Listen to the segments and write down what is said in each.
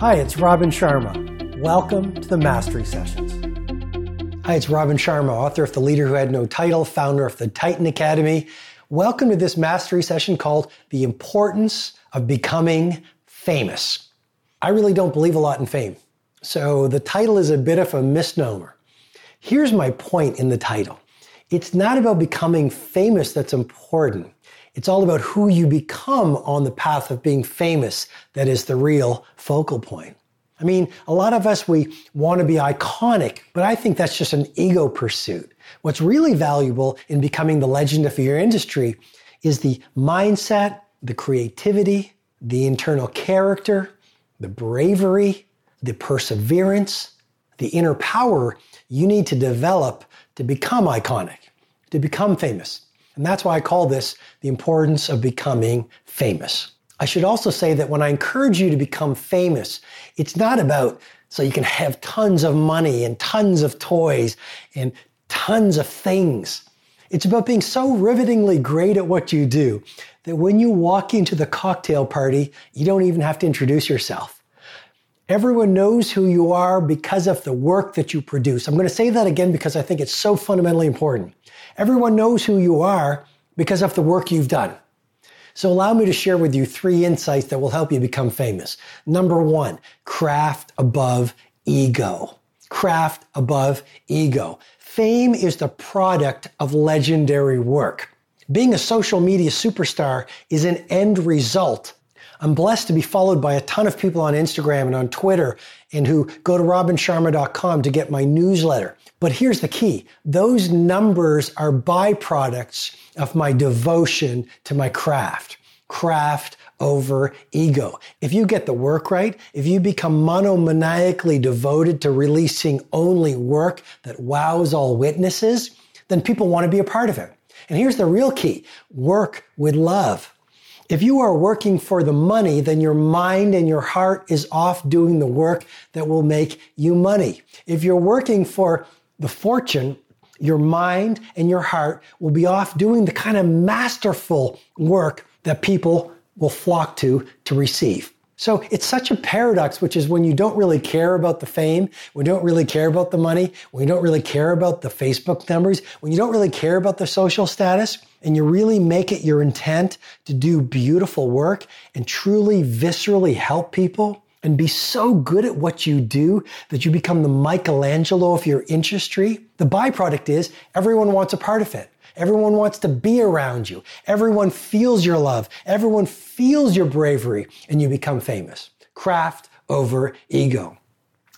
Hi, it's Robin Sharma. Welcome to the Mastery Sessions. Hi, it's Robin Sharma, author of The Leader Who Had No Title, founder of the Titan Academy. Welcome to this mastery session called The Importance of Becoming Famous. I really don't believe a lot in fame, so the title is a bit of a misnomer. Here's my point in the title it's not about becoming famous that's important. It's all about who you become on the path of being famous that is the real focal point. I mean, a lot of us, we want to be iconic, but I think that's just an ego pursuit. What's really valuable in becoming the legend of your industry is the mindset, the creativity, the internal character, the bravery, the perseverance, the inner power you need to develop to become iconic, to become famous. And that's why I call this the importance of becoming famous. I should also say that when I encourage you to become famous, it's not about so you can have tons of money and tons of toys and tons of things. It's about being so rivetingly great at what you do that when you walk into the cocktail party, you don't even have to introduce yourself. Everyone knows who you are because of the work that you produce. I'm going to say that again because I think it's so fundamentally important. Everyone knows who you are because of the work you've done. So allow me to share with you three insights that will help you become famous. Number one, craft above ego. Craft above ego. Fame is the product of legendary work. Being a social media superstar is an end result. I'm blessed to be followed by a ton of people on Instagram and on Twitter and who go to robinsharma.com to get my newsletter. But here's the key. Those numbers are byproducts of my devotion to my craft. Craft over ego. If you get the work right, if you become monomaniacally devoted to releasing only work that wows all witnesses, then people want to be a part of it. And here's the real key. Work with love. If you are working for the money, then your mind and your heart is off doing the work that will make you money. If you're working for the fortune, your mind and your heart will be off doing the kind of masterful work that people will flock to to receive. So it's such a paradox, which is when you don't really care about the fame, when you don't really care about the money, when you don't really care about the Facebook numbers, when you don't really care about the social status, and you really make it your intent to do beautiful work and truly viscerally help people, and be so good at what you do that you become the Michelangelo of your industry, the byproduct is everyone wants a part of it. Everyone wants to be around you. Everyone feels your love. Everyone feels your bravery and you become famous. Craft over ego.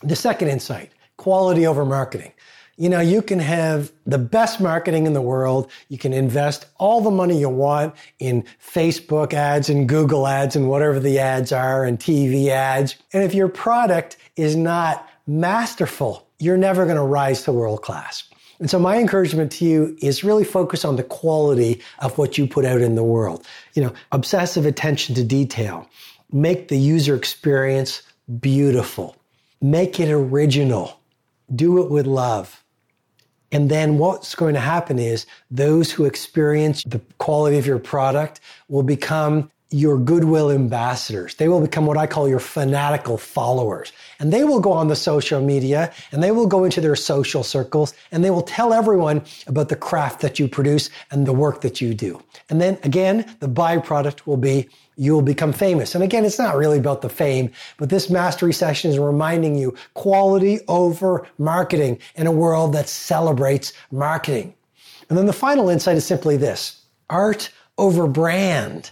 The second insight, quality over marketing. You know, you can have the best marketing in the world. You can invest all the money you want in Facebook ads and Google ads and whatever the ads are and TV ads. And if your product is not masterful, you're never going to rise to world class. And so my encouragement to you is really focus on the quality of what you put out in the world. You know, obsessive attention to detail. Make the user experience beautiful. Make it original. Do it with love and then what's going to happen is those who experience the quality of your product will become your goodwill ambassadors. They will become what I call your fanatical followers. And they will go on the social media and they will go into their social circles and they will tell everyone about the craft that you produce and the work that you do. And then again, the byproduct will be you will become famous. And again, it's not really about the fame, but this mastery session is reminding you quality over marketing in a world that celebrates marketing. And then the final insight is simply this art over brand.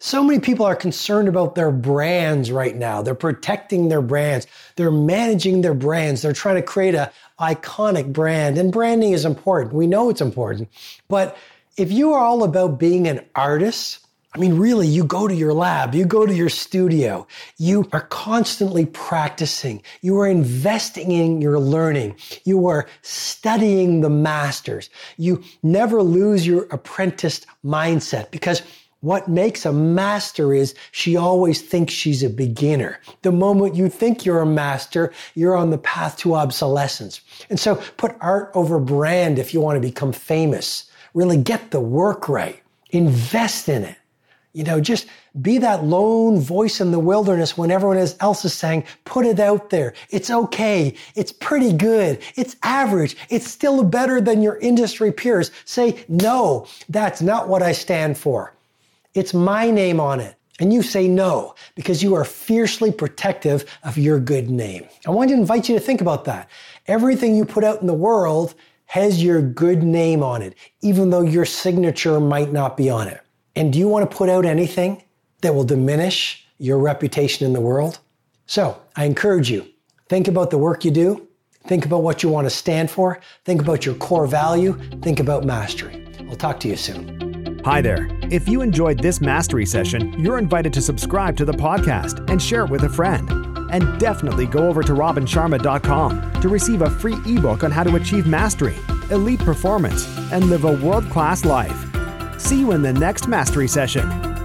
So many people are concerned about their brands right now. They're protecting their brands. They're managing their brands. They're trying to create a iconic brand and branding is important. We know it's important. But if you are all about being an artist, I mean, really, you go to your lab, you go to your studio, you are constantly practicing, you are investing in your learning, you are studying the masters. You never lose your apprentice mindset because what makes a master is she always thinks she's a beginner. The moment you think you're a master, you're on the path to obsolescence. And so put art over brand if you want to become famous. Really get the work right. Invest in it. You know, just be that lone voice in the wilderness when everyone else is saying, put it out there. It's okay. It's pretty good. It's average. It's still better than your industry peers. Say, no, that's not what I stand for. It's my name on it. And you say no because you are fiercely protective of your good name. I want to invite you to think about that. Everything you put out in the world has your good name on it, even though your signature might not be on it. And do you want to put out anything that will diminish your reputation in the world? So I encourage you, think about the work you do. Think about what you want to stand for. Think about your core value. Think about mastery. I'll talk to you soon. Hi there. If you enjoyed this mastery session, you're invited to subscribe to the podcast and share it with a friend. And definitely go over to robinsharma.com to receive a free ebook on how to achieve mastery, elite performance, and live a world class life. See you in the next mastery session.